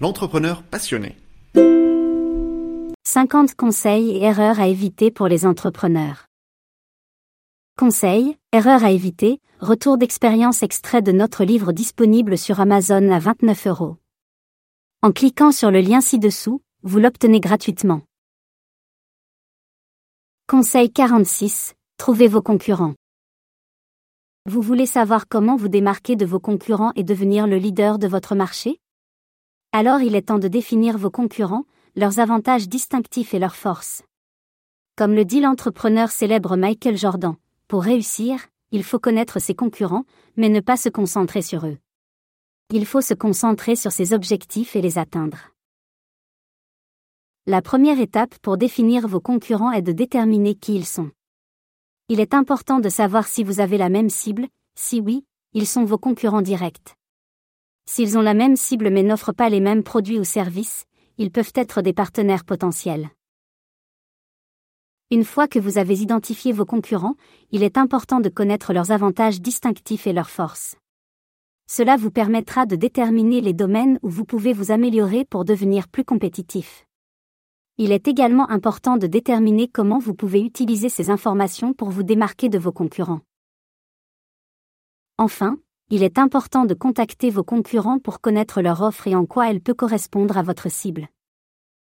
l'entrepreneur passionné. 50 conseils et erreurs à éviter pour les entrepreneurs. Conseils, erreurs à éviter, retour d'expérience extrait de notre livre disponible sur Amazon à 29 euros. En cliquant sur le lien ci-dessous, vous l'obtenez gratuitement. Conseil 46. Trouvez vos concurrents. Vous voulez savoir comment vous démarquer de vos concurrents et devenir le leader de votre marché? Alors il est temps de définir vos concurrents, leurs avantages distinctifs et leurs forces. Comme le dit l'entrepreneur célèbre Michael Jordan, pour réussir, il faut connaître ses concurrents, mais ne pas se concentrer sur eux. Il faut se concentrer sur ses objectifs et les atteindre. La première étape pour définir vos concurrents est de déterminer qui ils sont. Il est important de savoir si vous avez la même cible, si oui, ils sont vos concurrents directs. S'ils ont la même cible mais n'offrent pas les mêmes produits ou services, ils peuvent être des partenaires potentiels. Une fois que vous avez identifié vos concurrents, il est important de connaître leurs avantages distinctifs et leurs forces. Cela vous permettra de déterminer les domaines où vous pouvez vous améliorer pour devenir plus compétitif. Il est également important de déterminer comment vous pouvez utiliser ces informations pour vous démarquer de vos concurrents. Enfin, il est important de contacter vos concurrents pour connaître leur offre et en quoi elle peut correspondre à votre cible.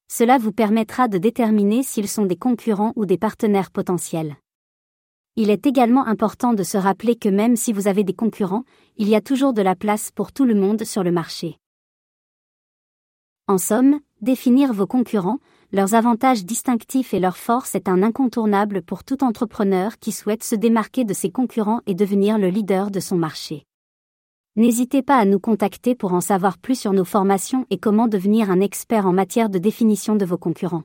Cela vous permettra de déterminer s'ils sont des concurrents ou des partenaires potentiels. Il est également important de se rappeler que même si vous avez des concurrents, il y a toujours de la place pour tout le monde sur le marché. En somme, définir vos concurrents, leurs avantages distinctifs et leurs forces est un incontournable pour tout entrepreneur qui souhaite se démarquer de ses concurrents et devenir le leader de son marché. N'hésitez pas à nous contacter pour en savoir plus sur nos formations et comment devenir un expert en matière de définition de vos concurrents.